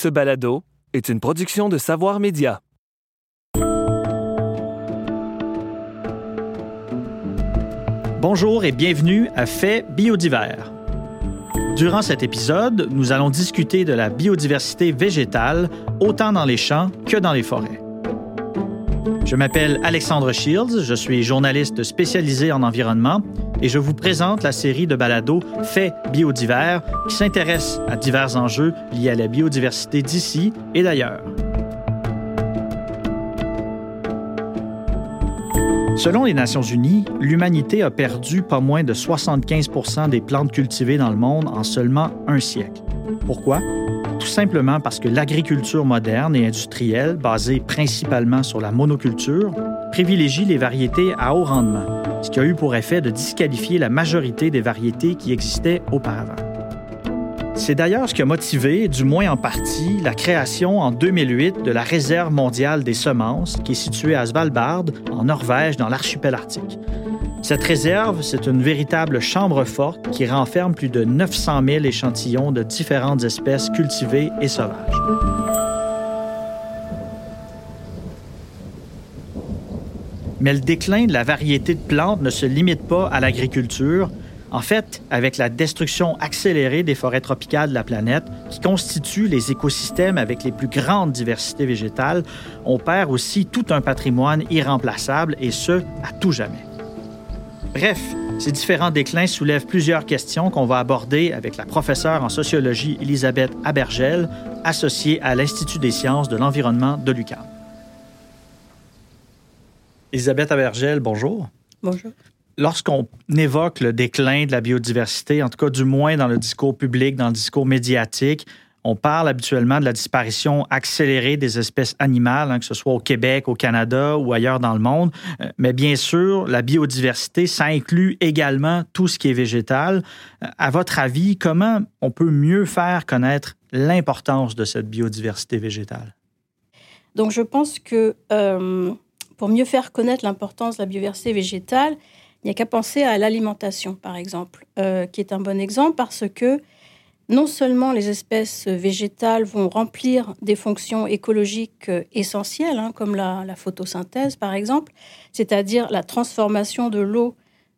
Ce balado est une production de Savoir Média. Bonjour et bienvenue à Fait biodivers. Durant cet épisode, nous allons discuter de la biodiversité végétale, autant dans les champs que dans les forêts. Je m'appelle Alexandre Shields, je suis journaliste spécialisé en environnement et je vous présente la série de balados Faits biodivers qui s'intéresse à divers enjeux liés à la biodiversité d'ici et d'ailleurs. Selon les Nations Unies, l'humanité a perdu pas moins de 75 des plantes cultivées dans le monde en seulement un siècle. Pourquoi? Tout simplement parce que l'agriculture moderne et industrielle, basée principalement sur la monoculture, privilégie les variétés à haut rendement, ce qui a eu pour effet de disqualifier la majorité des variétés qui existaient auparavant. C'est d'ailleurs ce qui a motivé, du moins en partie, la création en 2008 de la Réserve mondiale des semences, qui est située à Svalbard, en Norvège, dans l'archipel arctique. Cette réserve, c'est une véritable chambre forte qui renferme plus de 900 000 échantillons de différentes espèces cultivées et sauvages. Mais le déclin de la variété de plantes ne se limite pas à l'agriculture. En fait, avec la destruction accélérée des forêts tropicales de la planète, qui constituent les écosystèmes avec les plus grandes diversités végétales, on perd aussi tout un patrimoine irremplaçable, et ce, à tout jamais. Bref, ces différents déclins soulèvent plusieurs questions qu'on va aborder avec la professeure en sociologie Elisabeth Abergel, associée à l'Institut des sciences de l'environnement de l'UQAM. Elisabeth Abergel, bonjour. Bonjour. Lorsqu'on évoque le déclin de la biodiversité, en tout cas du moins dans le discours public, dans le discours médiatique, on parle habituellement de la disparition accélérée des espèces animales, hein, que ce soit au Québec, au Canada ou ailleurs dans le monde. Euh, mais bien sûr, la biodiversité, ça inclut également tout ce qui est végétal. Euh, à votre avis, comment on peut mieux faire connaître l'importance de cette biodiversité végétale? Donc je pense que euh, pour mieux faire connaître l'importance de la biodiversité végétale, il n'y a qu'à penser à l'alimentation, par exemple, qui est un bon exemple parce que non seulement les espèces végétales vont remplir des fonctions écologiques euh, essentielles, hein, comme la, photosynthèse par exemple, c'est-à-dire la transformation de l'eau,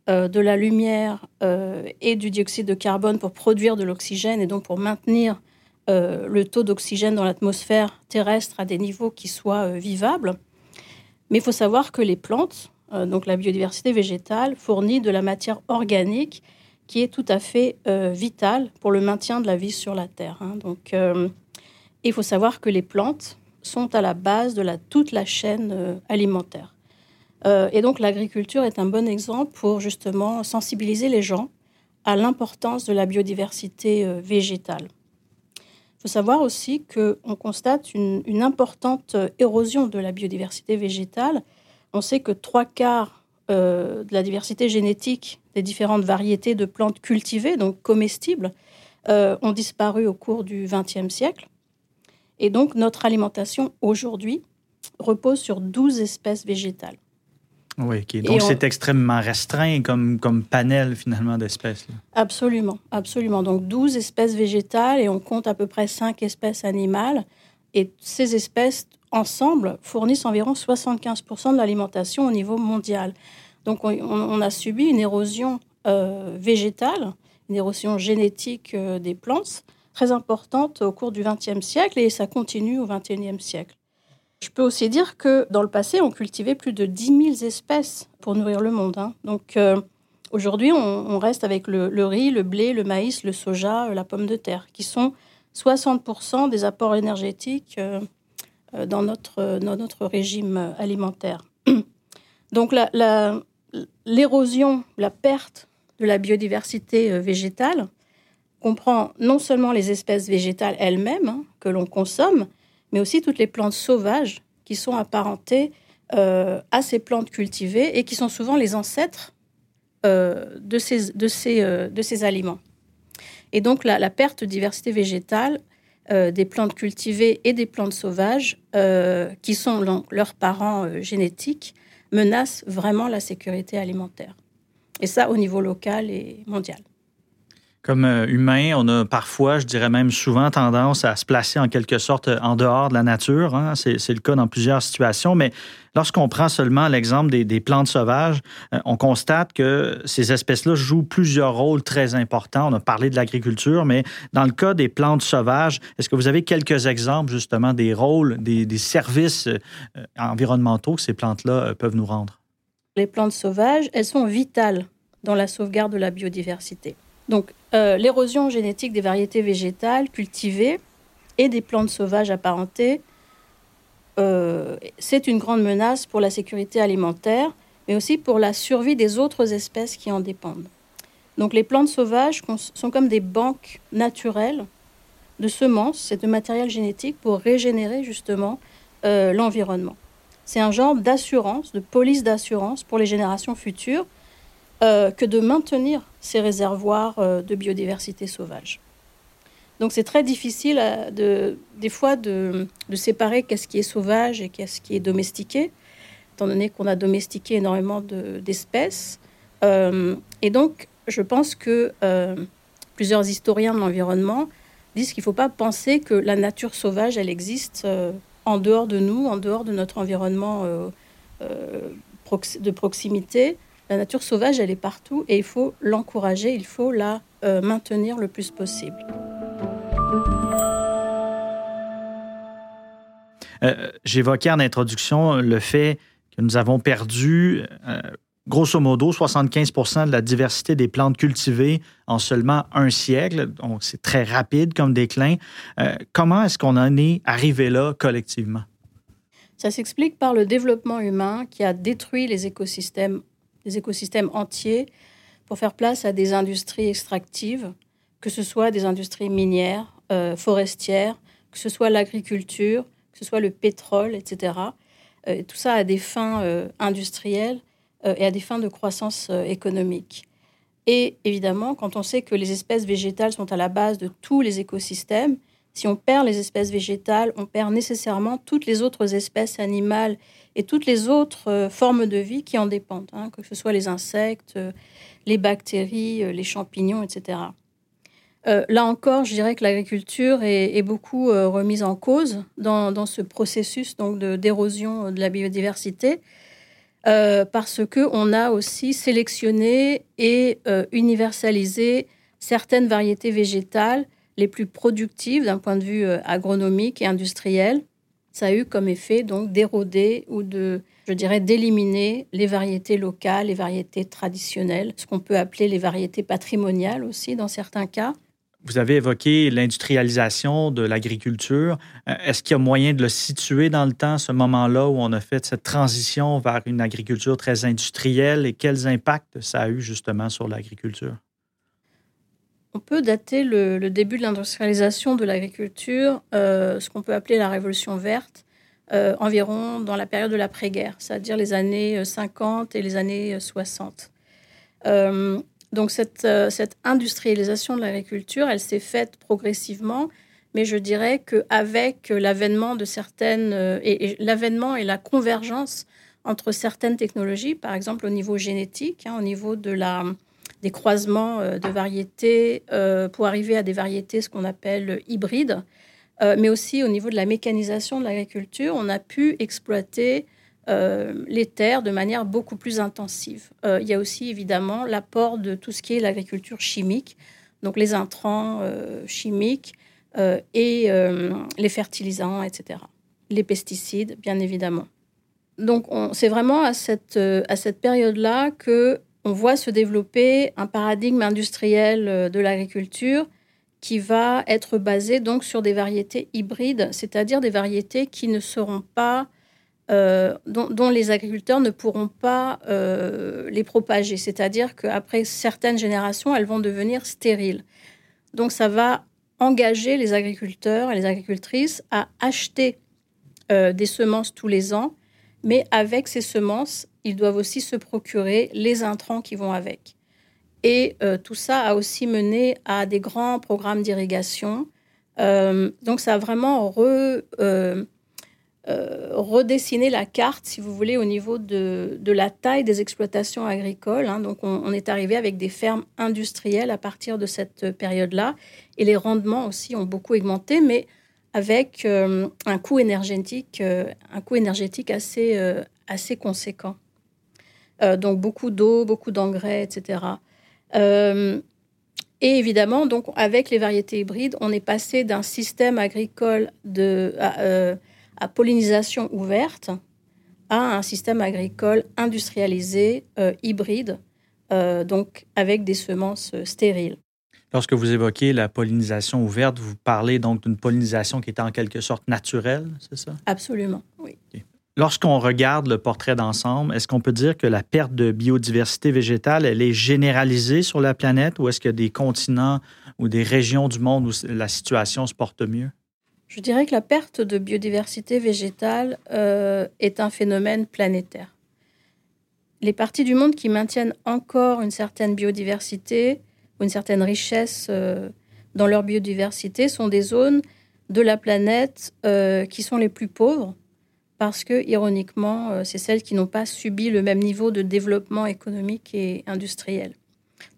euh, de la lumière euh, et du dioxyde de carbone pour produire de l'oxygène et donc pour maintenir le taux d'oxygène dans l'atmosphère terrestre à des niveaux qui soient vivables. Mais il faut savoir que les plantes, donc la biodiversité végétale, fournit de la matière organique qui est tout à fait euh, vital pour le maintien de la vie sur la Terre. Hein. Donc, euh, il faut savoir que les plantes sont à la base de la, toute la chaîne euh, alimentaire. et donc, l'agriculture est un bon exemple pour justement sensibiliser les gens à l'importance de la biodiversité végétale. Il faut savoir aussi qu'on constate une, une, importante érosion de la biodiversité végétale. On sait que trois quarts de la diversité génétique des différentes variétés de plantes cultivées, donc comestibles, euh, ont disparu au cours du XXe siècle. Et donc notre alimentation aujourd'hui repose sur 12 espèces végétales. Oui, donc c'est extrêmement restreint comme, comme panel finalement d'espèces. Absolument, absolument. Donc 12 espèces végétales et on compte à peu près 5 espèces animales. Et ces espèces ensemble fournissent environ 75% de l'alimentation au niveau mondial. Donc on, a subi une érosion euh, végétale, une érosion génétique euh, des plantes très importante au cours du XXe siècle et ça continue au XXIe siècle. Je peux aussi dire que dans le passé, on cultivait plus de 10 000 espèces pour nourrir le monde. Hein. Donc euh, aujourd'hui, on, reste avec le, riz, le blé, le maïs, le soja, la pomme de terre, qui sont 60% des apports énergétiques dans, notre, notre régime alimentaire. Donc la, la, l'érosion, la perte de la biodiversité euh, végétale comprend non seulement les espèces végétales elles-mêmes hein, que l'on consomme, mais aussi toutes les plantes sauvages qui sont apparentées euh, à ces plantes cultivées et qui sont souvent les ancêtres euh, de, ces, de, ces, de, ces, aliments. Et donc la, perte de diversité végétale des plantes cultivées et des plantes sauvages, qui sont leurs parents génétiques, menace vraiment la sécurité alimentaire. Et ça au niveau local et mondial. Comme euh, humain, on a parfois, je dirais même souvent, tendance à se placer en quelque sorte en dehors de la nature. Hein. C'est le cas dans plusieurs situations. Mais lorsqu'on prend seulement l'exemple des, plantes sauvages, euh, on constate que ces espèces-là jouent plusieurs rôles très importants. On a parlé de l'agriculture, mais dans le cas des plantes sauvages, est-ce que vous avez quelques exemples justement des rôles, des, services euh, environnementaux que ces plantes-là peuvent nous rendre? Les plantes sauvages, elles sont vitales dans la sauvegarde de la biodiversité. Donc, euh, l'érosion génétique des variétés végétales cultivées et des plantes sauvages apparentées, euh, c'est une grande menace pour la sécurité alimentaire, mais aussi pour la survie des autres espèces qui en dépendent. Donc, les plantes sauvages sont comme des banques naturelles de semences et de matériel génétique pour régénérer justement euh, l'environnement. C'est un genre d'assurance, de police d'assurance pour les générations futures euh, que de maintenir ces réservoirs euh, de biodiversité sauvage. Donc c'est très difficile euh, de, des fois de, séparer qu'est-ce qui est sauvage et qu'est-ce qui est domestiqué, étant donné qu'on a domestiqué énormément d'espèces. et donc je pense que plusieurs historiens de l'environnement disent qu'il ne faut pas penser que la nature sauvage, elle existe en dehors de nous, en dehors de notre environnement de proximité, la nature sauvage, elle est partout et il faut l'encourager, il faut la euh, maintenir le plus possible. Euh, j'évoquais en introduction le fait que nous avons perdu, euh, grosso modo, 75% de la diversité des plantes cultivées en seulement un siècle. Donc, c'est très rapide comme déclin. comment est-ce qu'on en est arrivé là collectivement? Ça s'explique par le développement humain qui a détruit les écosystèmes des écosystèmes entiers pour faire place à des industries extractives, que ce soit des industries minières, euh, forestières, que ce soit l'agriculture, que ce soit le pétrole, etc. Euh, tout ça à des fins euh, industrielles et à des fins de croissance économique. Et évidemment, quand on sait que les espèces végétales sont à la base de tous les écosystèmes, si on perd les espèces végétales, on perd nécessairement toutes les autres espèces animales et toutes les autres euh, formes de vie qui en dépendent, hein, que ce soit les insectes, euh, les bactéries, euh, les champignons, etc. là encore, je dirais que l'agriculture est, beaucoup remise en cause dans, ce processus donc d'érosion de, la biodiversité, parce que on a aussi sélectionné et universalisé certaines variétés végétales les plus productives d'un point de vue agronomique et industriel, ça a eu comme effet donc d'éroder ou de, je dirais, d'éliminer les variétés locales, les variétés traditionnelles, ce qu'on peut appeler les variétés patrimoniales aussi dans certains cas. Vous avez évoqué l'industrialisation de l'agriculture. Euh, est-ce qu'il y a moyen de le situer dans le temps, ce moment-là où on a fait cette transition vers une agriculture très industrielle? Et quels impacts ça a eu justement sur l'agriculture? On peut dater le, début de l'industrialisation de l'agriculture, euh, ce qu'on peut appeler la révolution verte, euh, environ dans la période de l'après-guerre, c'est-à-dire les années 50 euh, et les années 60. donc cette, cette, industrialisation de l'agriculture, elle s'est faite progressivement, mais je dirais qu'avec l'avènement de certaines, et, l'avènement et la convergence entre certaines technologies, par exemple au niveau génétique, hein, au niveau de la des croisements euh, de variétés euh, pour arriver à des variétés, ce qu'on appelle hybrides. Euh, mais aussi au niveau de la mécanisation de l'agriculture, on a pu exploiter les terres de manière beaucoup plus intensive. il y a aussi évidemment l'apport de tout ce qui est l'agriculture chimique, donc les intrants chimiques et les fertilisants, etc. Les pesticides, bien évidemment. Donc c'est vraiment à cette, à cette période-là que on voit se développer un paradigme industriel euh, de l'agriculture qui va être basé donc sur des variétés hybrides, c'est-à-dire des variétés qui ne seront pas, euh, dont, les agriculteurs ne pourront pas euh, les propager, c'est-à-dire qu'après certaines générations, elles vont devenir stériles. Donc ça va engager les agriculteurs et les agricultrices à acheter des semences tous les ans, mais avec ces semences, ils doivent aussi se procurer les intrants qui vont avec. Et euh, tout ça a aussi mené à des grands programmes d'irrigation. Euh, donc ça a vraiment euh, redessiner la carte, si vous voulez, au niveau de, la taille des exploitations agricoles. Hein. Donc, on, est arrivé avec des fermes industrielles à partir de cette période-là. Et les rendements aussi ont beaucoup augmenté, mais avec un coût énergétique, assez conséquent. Donc, beaucoup d'eau, beaucoup d'engrais, etc. Et évidemment, donc, avec les variétés hybrides, on est passé d'un système agricole de, à, euh, pollinisation ouverte à un système agricole industrialisé, euh, hybride, euh, donc avec des semences stériles. Lorsque vous évoquez la pollinisation ouverte, vous parlez donc d'une pollinisation qui est en quelque sorte naturelle, c'est ça? Absolument, oui. Lorsqu'on regarde le portrait d'ensemble, est-ce qu'on peut dire que la perte de biodiversité végétale, elle est généralisée sur la planète ou est-ce qu'il y a des continents ou des régions du monde où la situation se porte mieux? Je dirais que la perte de biodiversité végétale euh, est un phénomène planétaire. Les parties du monde qui maintiennent encore une certaine biodiversité ou une certaine richesse euh, dans leur biodiversité sont des zones de la planète euh, qui sont les plus pauvres parce que, ironiquement, euh, c'est celles qui n'ont pas subi le même niveau de développement économique et industriel.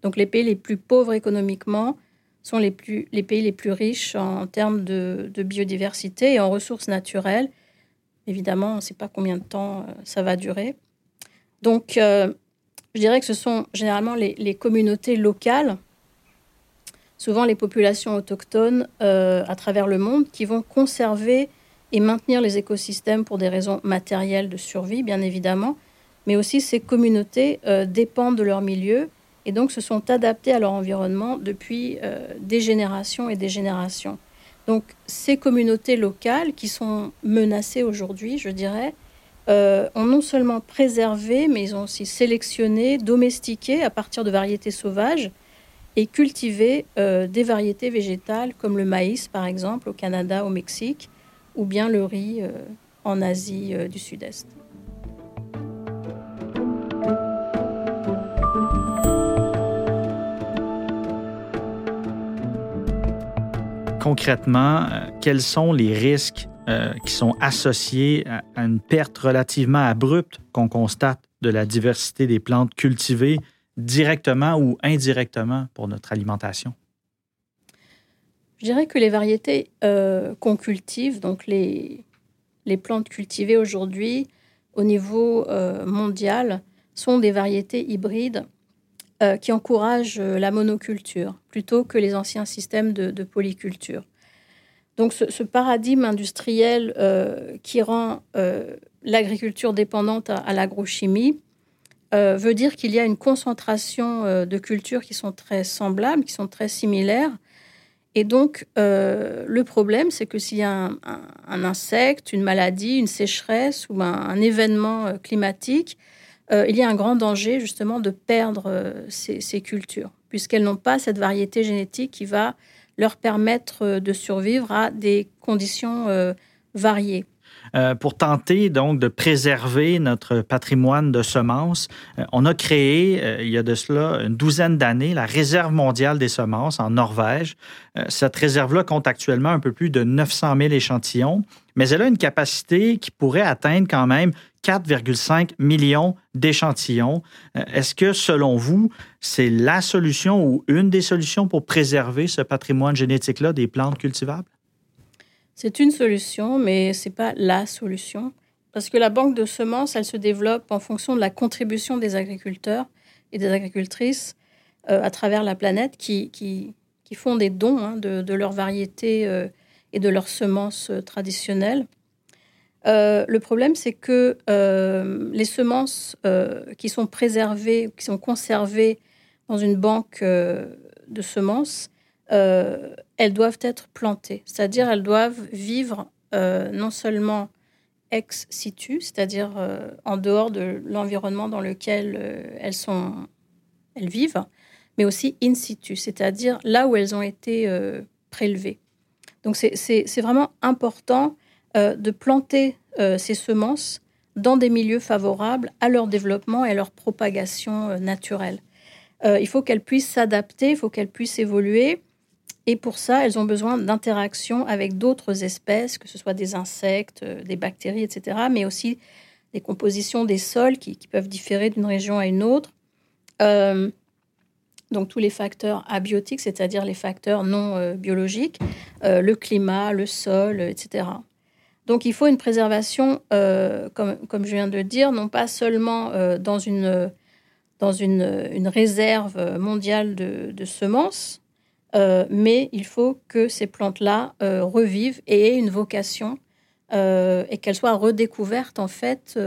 Donc les pays les plus pauvres économiquement sont les, plus, les pays les plus riches en termes de, biodiversité et en ressources naturelles. Évidemment, on ne sait pas combien de temps euh, ça va durer. Donc, euh, je dirais que ce sont généralement les, communautés locales, souvent les populations autochtones à travers le monde, qui vont conserver et maintenir les écosystèmes pour des raisons matérielles de survie, bien évidemment, mais aussi ces communautés euh, dépendent de leur milieu et donc se sont adaptées à leur environnement depuis euh, des générations et des générations. Donc ces communautés locales qui sont menacées aujourd'hui, je dirais, euh, ont non seulement préservé, mais ils ont aussi sélectionné, domestiqué à partir de variétés sauvages et cultivé des variétés végétales comme le maïs, par exemple, au Canada, au Mexique, ou bien le riz euh, en Asie euh, du Sud-Est. Concrètement, euh, quels sont les risques qui sont associés à, une perte relativement abrupte qu'on constate de la diversité des plantes cultivées directement ou indirectement pour notre alimentation? Je dirais que les variétés euh, qu'on cultive, donc les, les plantes cultivées aujourd'hui au niveau euh, mondial, sont des variétés hybrides euh, qui encouragent la monoculture plutôt que les anciens systèmes de, polyculture. Donc ce, paradigme industriel qui rend l'agriculture dépendante à, à l'agrochimie veut dire qu'il y a une concentration de cultures qui sont très semblables, qui sont très similaires, et donc, euh, le problème, c'est que s'il y a un, insecte, une maladie, une sécheresse ou un, événement euh, climatique, euh, il y a un grand danger justement de perdre ces, cultures, puisqu'elles n'ont pas cette variété génétique qui va leur permettre de survivre à des conditions variées. Euh, pour tenter donc de préserver notre patrimoine de semences, euh, on a créé, euh, il y a de cela une douzaine d'années, la Réserve mondiale des semences en Norvège. cette réserve-là compte actuellement un peu plus de 900 000 échantillons, mais elle a une capacité qui pourrait atteindre quand même 4,5 millions d'échantillons. Est-ce que, selon vous, c'est la solution ou une des solutions pour préserver ce patrimoine génétique-là des plantes cultivables? C'est une solution, mais ce n'est pas la solution. Parce que la banque de semences, elle se développe en fonction de la contribution des agriculteurs et des agricultrices euh, à travers la planète qui, qui, font des dons hein, de, leurs variétés euh, et de leurs semences euh, traditionnelles. le problème, c'est que les semences qui sont préservées, qui sont conservées dans une banque de semences, euh, elles doivent être plantées, c'est-à-dire elles doivent vivre euh, non seulement ex situ, c'est-à-dire euh, en dehors de l'environnement dans lequel elles, sont, elles vivent, mais aussi in situ, c'est-à-dire là où elles ont été prélevées. Donc c'est vraiment important de planter ces semences dans des milieux favorables à leur développement et à leur propagation naturelle. il faut qu'elles puissent s'adapter, il faut qu'elles puissent évoluer Et pour ça, elles ont besoin d'interaction avec d'autres espèces, que ce soit des insectes, des bactéries, etc., mais aussi des compositions des sols qui, peuvent différer d'une région à une autre. donc tous les facteurs abiotiques, c'est-à-dire les facteurs non biologiques, le climat, le sol, etc. Donc il faut une préservation, euh, comme, je viens de le dire, non pas seulement euh, dans, une, dans une, réserve mondiale de semences, euh, mais il faut que ces plantes-là revivent et aient une vocation et qu'elles soient redécouvertes en fait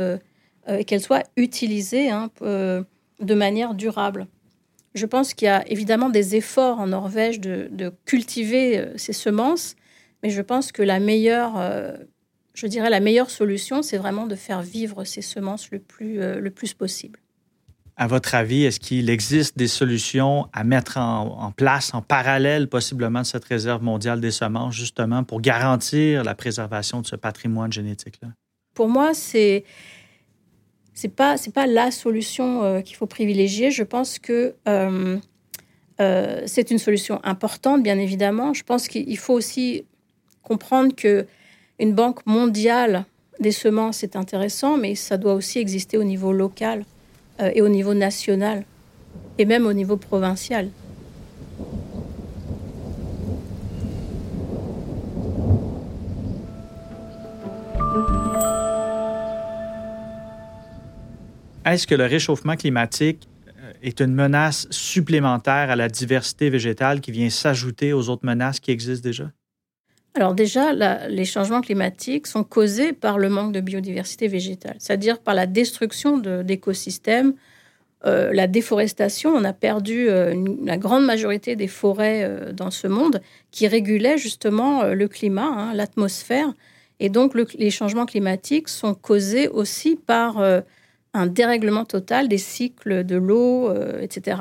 et qu'elles soient utilisées hein, de manière durable. Je pense qu'il y a évidemment des efforts en Norvège de, de cultiver ces semences, mais je pense que la meilleure je dirais la meilleure solution, c'est vraiment de faire vivre ces semences le plus, euh, le plus possible. À votre avis, est-ce qu'il existe des solutions à mettre en, place en parallèle possiblement de cette réserve mondiale des semences, justement pour garantir la préservation de ce patrimoine génétique-là? Pour moi, c'est c'est pas pas la solution euh, qu'il faut privilégier. Je pense que euh, c'est une solution importante, bien évidemment. Je pense qu'il faut aussi comprendre que une banque mondiale des semences, c'est intéressant, mais ça doit aussi exister au niveau local euh, et au niveau national, et même au niveau provincial. Est-ce que le réchauffement climatique euh, est une menace supplémentaire à la diversité végétale qui vient s'ajouter aux autres menaces qui existent déjà? Alors déjà, les changements climatiques sont causés par le manque de biodiversité végétale, c'est-à-dire par la destruction d'écosystèmes, euh, la déforestation. On a perdu euh, la grande majorité des forêts euh, dans ce monde qui régulaient justement le climat, hein, l'atmosphère. Et donc les changements climatiques sont causés aussi par un dérèglement total des cycles de l'eau, etc.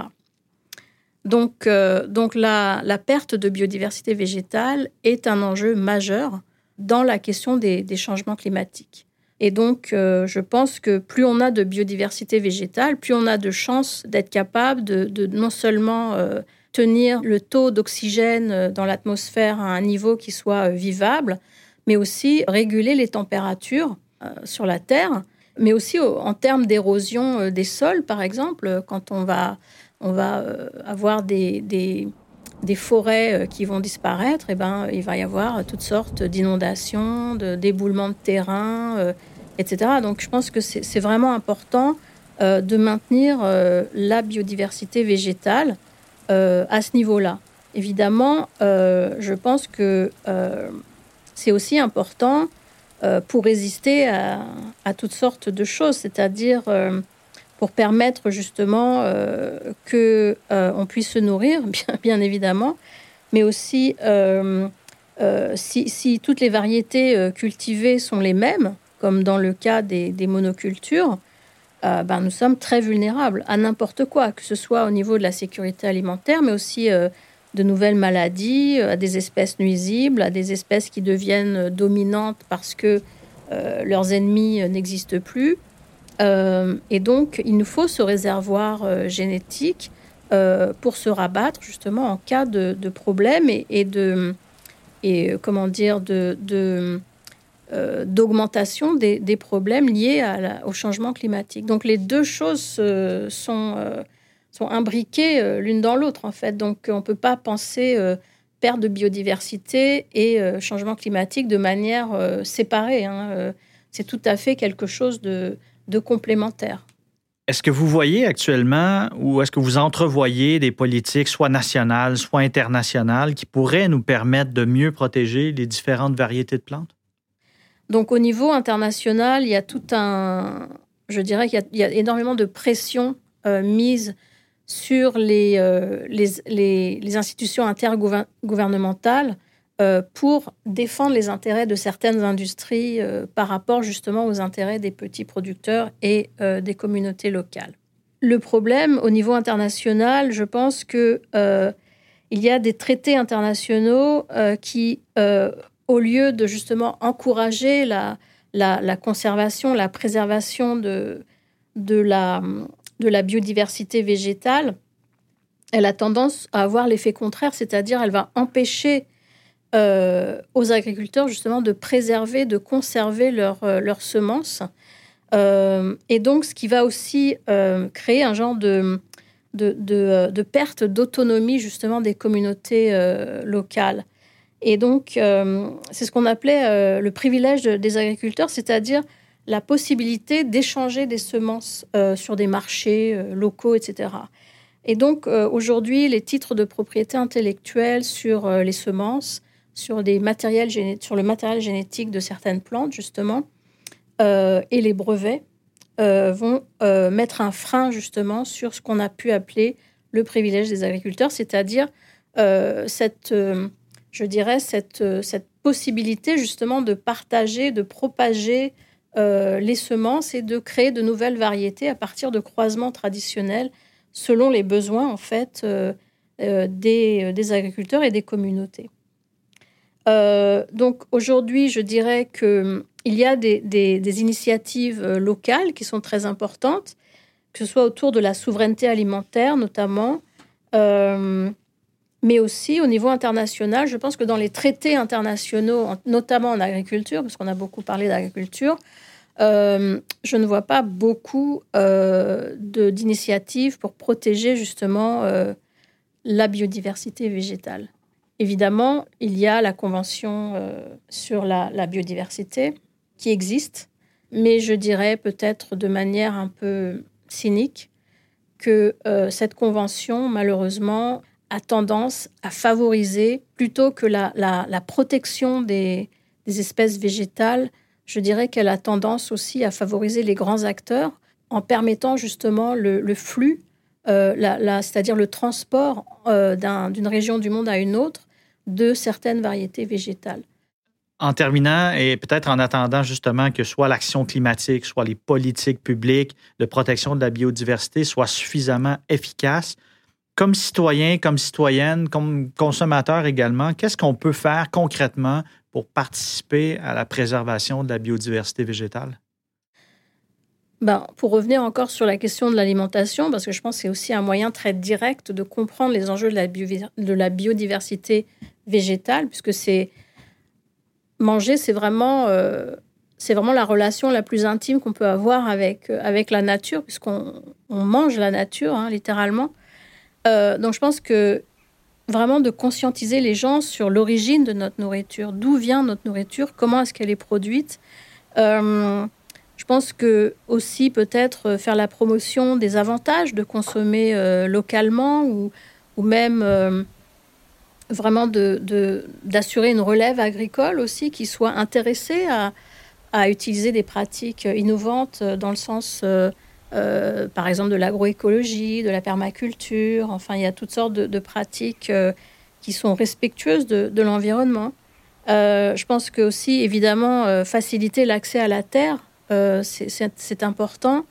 Donc, euh, donc la, perte de biodiversité végétale est un enjeu majeur dans la question des, changements climatiques. Et donc, euh, je pense que plus on a de biodiversité végétale, plus on a de chances d'être capable de, non seulement euh, tenir le taux d'oxygène dans l'atmosphère à un niveau qui soit vivable, mais aussi réguler les températures sur la Terre, mais aussi en termes d'érosion des sols, par exemple, quand on va on va euh, avoir des, des, forêts euh, qui vont disparaître, et eh ben, il va y avoir toutes sortes d'inondations, d'éboulements de terrain, euh, etc. Donc je pense que c'est vraiment important de maintenir la biodiversité végétale à ce niveau-là. Évidemment, je pense que c'est aussi important pour résister à, à, toutes sortes de choses, c'est-à-dire pour permettre justement euh, que euh, on puisse se nourrir, bien, évidemment, mais aussi euh, euh, si, toutes les variétés cultivées sont les mêmes, comme dans le cas des, des monocultures, ben, nous sommes très vulnérables à n'importe quoi, que ce soit au niveau de la sécurité alimentaire, mais aussi de nouvelles maladies, à des espèces nuisibles, à des espèces qui deviennent dominantes parce que leurs ennemis n'existent plus. Euh, et donc, il nous faut ce réservoir euh, génétique euh, pour se rabattre justement en cas de, de problème et, de et comment dire de, d'augmentation des, problèmes liés au changement climatique. Donc les deux choses sont, sont imbriquées l'une dans l'autre en fait. Donc on ne peut pas penser perte de biodiversité et changement climatique de manière séparée. Hein. C'est tout à fait quelque chose de, de complémentaires. Est-ce que vous voyez actuellement ou est-ce que vous entrevoyez des politiques, soit nationales, soit internationales, qui pourraient nous permettre de mieux protéger les différentes variétés de plantes? Donc au niveau international, il y a tout un... Je dirais qu'il y, a énormément de pression euh, mise sur les, euh, les, les, les, institutions intergouvernementales euh, pour défendre les intérêts de certaines industries euh, par rapport justement aux intérêts des petits producteurs et euh, des communautés locales. Le problème au niveau international, je pense que il y a des traités internationaux qui, au lieu de justement encourager la, la, conservation, la préservation de, de, la, de la biodiversité végétale, elle a tendance à avoir l'effet contraire, c'est-à-dire elle va empêcher euh, aux agriculteurs justement de préserver, de conserver leurs leur semences. et donc, ce qui va aussi créer un genre de, de, de perte d'autonomie justement des communautés locales. Et donc, euh, c'est ce qu'on appelait euh, le privilège des agriculteurs, c'est-à-dire la possibilité d'échanger des semences euh, sur des marchés locaux, etc. Et donc, aujourd'hui, les titres de propriété intellectuelle sur les semences, sur, matériels sur le matériel génétique de certaines plantes, justement, et les brevets vont mettre un frein, justement, sur ce qu'on a pu appeler le privilège des agriculteurs, c'est-à-dire cette je dirais, cette, euh, cette possibilité justement de partager, de propager euh, les semences et de créer de nouvelles variétés à partir de croisements traditionnels selon les besoins en fait euh, des, des, agriculteurs et des communautés. Donc aujourd'hui, je dirais qu'il y a des, initiatives locales qui sont très importantes, que ce soit autour de la souveraineté alimentaire notamment, mais aussi au niveau international. Je pense que dans les traités internationaux, notamment en agriculture, parce qu'on a beaucoup parlé d'agriculture, euh, je ne vois pas beaucoup euh, d'initiatives pour protéger justement euh, la biodiversité végétale. Évidemment, il y a la Convention sur la, biodiversité qui existe, mais je dirais peut-être de manière un peu cynique que cette convention, malheureusement, a tendance à favoriser, plutôt que la, protection des, espèces végétales, je dirais qu'elle a tendance aussi à favoriser les grands acteurs en permettant justement le flux, euh, la, c'est-à-dire le transport euh, d'une région du monde à une autre de certaines variétés végétales. En terminant, et peut-être en attendant justement que soit l'action climatique, soit les politiques publiques de protection de la biodiversité soient suffisamment efficaces, comme citoyen, comme citoyenne, comme consommateur également, qu'est-ce qu'on peut faire concrètement pour participer à la préservation de la biodiversité végétale? Ben, pour revenir encore sur la question de l'alimentation, parce que je pense que c'est aussi un moyen très direct de comprendre les enjeux de la, biodiversité végétale, puisque c'est manger, c'est vraiment, euh, vraiment la relation la plus intime qu'on peut avoir avec, avec la nature, puisqu'on on mange la nature, hein, littéralement. Euh, donc je pense que vraiment de conscientiser les gens sur l'origine de notre nourriture, d'où vient notre nourriture, comment est-ce qu'elle est produite. Euh, je pense que aussi peut-être faire la promotion des avantages de consommer euh, localement ou, ou même vraiment d'assurer de, une relève agricole aussi qui soit intéressée à, à utiliser des pratiques innovantes dans le sens euh, par exemple de l'agroécologie, de la permaculture. Enfin, il y a toutes sortes de, pratiques euh, qui sont respectueuses de, l'environnement. Euh, je pense que aussi, évidemment, faciliter l'accès à la terre, c'est important.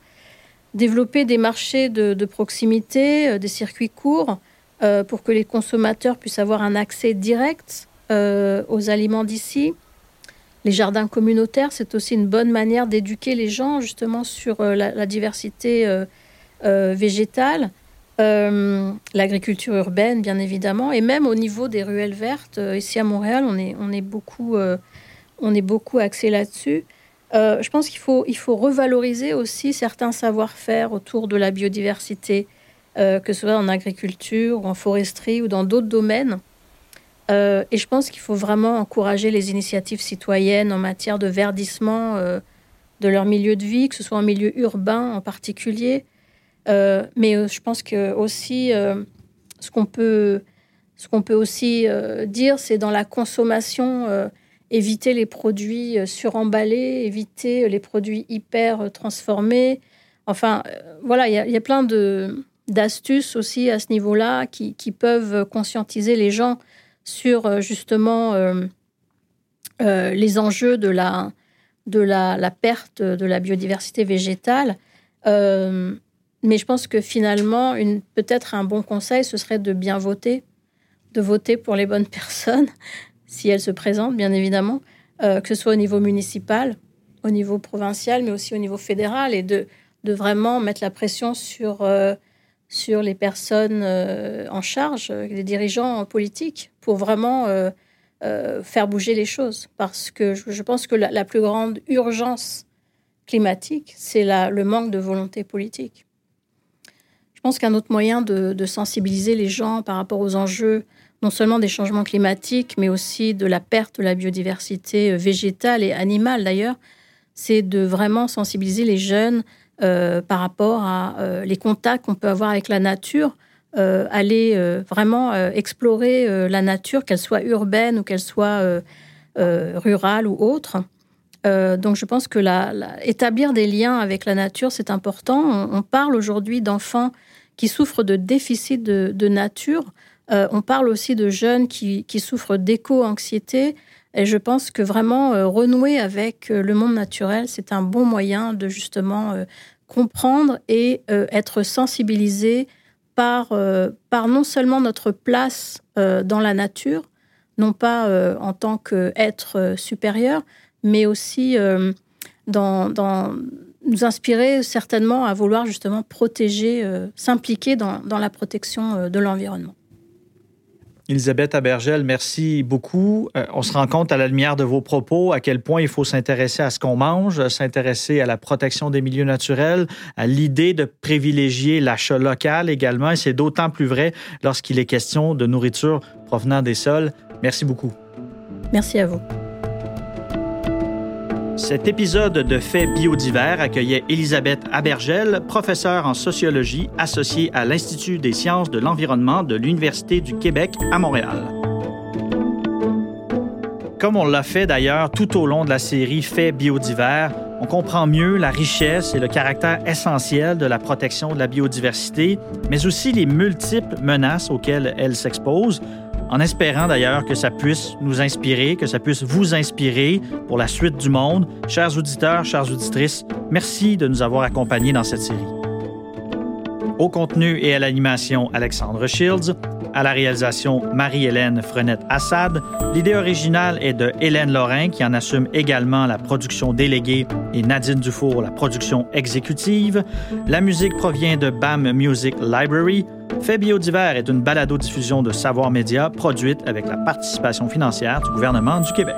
Développer des marchés de, proximité, des circuits courts, pour que les consommateurs puissent avoir un accès direct aux aliments d'ici. Les jardins communautaires, c'est aussi une bonne manière d'éduquer les gens justement sur euh, la, diversité euh, euh, végétale, l'agriculture urbaine bien évidemment, et même au niveau des ruelles vertes. ici à Montréal, on est, beaucoup, on est beaucoup axé là-dessus. Je pense qu'il faut, il faut revaloriser aussi certains savoir-faire autour de la biodiversité, que ce soit en agriculture, ou en foresterie ou dans d'autres domaines. Euh, et je pense qu'il faut vraiment encourager les initiatives citoyennes en matière de verdissement euh, de leur milieu de vie, que ce soit en milieu urbain en particulier. Euh, mais je pense que aussi, ce qu'on peut, ce qu'on peut aussi dire, c'est dans la consommation, éviter les produits suremballés, éviter les produits hyper transformés. Enfin, voilà, il y, a plein de d'astuces aussi à ce niveau-là qui, qui peuvent conscientiser les gens sur euh, justement euh, euh, les enjeux de la, de la, la, perte de la biodiversité végétale. mais je pense que finalement, peut-être un bon conseil, ce serait de bien voter, de voter pour les bonnes personnes, si elles se présentent, bien évidemment, que ce soit au niveau municipal, au niveau provincial, mais aussi au niveau fédéral, et de, de vraiment mettre la pression sur sur les personnes en charge, les dirigeants politiques, pour vraiment faire bouger les choses. Parce que je, pense que la, plus grande urgence climatique, c'est le manque de volonté politique. Je pense qu'un autre moyen de, sensibiliser les gens par rapport aux enjeux non seulement des changements climatiques, mais aussi de la perte de la biodiversité euh, végétale et animale d'ailleurs, c'est de vraiment sensibiliser les jeunes euh, par rapport à euh, les contacts qu'on peut avoir avec la nature, aller vraiment explorer la nature, qu'elle soit urbaine ou qu'elle soit rurale ou autre. donc je pense que la, établir des liens avec la nature, c'est important. On, parle aujourd'hui d'enfants qui souffrent de déficit de nature. Euh, on parle aussi de jeunes qui, souffrent d'éco-anxiété. Et je pense que vraiment euh, renouer avec euh, le monde naturel, c'est un bon moyen de justement comprendre et être sensibilisé par, par non seulement notre place dans la nature, non pas en tant qu'être supérieur, mais aussi dans, nous inspirer certainement à vouloir justement protéger, s'impliquer dans, la protection de l'environnement. Elisabeth Abergel, merci beaucoup. Euh, on se rend compte à la lumière de vos propos à quel point il faut s'intéresser à ce qu'on mange, s'intéresser à la protection des milieux naturels, à l'idée de privilégier l'achat local également. Et c'est d'autant plus vrai lorsqu'il est question de nourriture provenant des sols. Merci beaucoup. Merci à vous. Cet épisode de Faits biodivers accueillait Elisabeth Abergel, professeure en sociologie associée à l'Institut des sciences de l'environnement de l'Université du Québec à Montréal. Comme on l'a fait d'ailleurs tout au long de la série Faits biodivers, on comprend mieux la richesse et le caractère essentiel de la protection de la biodiversité, mais aussi les multiples menaces auxquelles elle s'expose, en espérant d'ailleurs que ça puisse nous inspirer, que ça puisse vous inspirer pour la suite du monde. Chers auditeurs, chères auditrices, merci de nous avoir accompagnés dans cette série. Au contenu et à l'animation, Alexandre Shields. À la réalisation, Marie-Hélène Frenette-Assad. L'idée originale est de Hélène Lorrain, qui en assume également la production déléguée, et Nadine Dufour, la production exécutive. La musique provient de BAM Music Library. Fait biodivers est une balado-diffusion de Savoir Média produite avec la participation financière du gouvernement du Québec.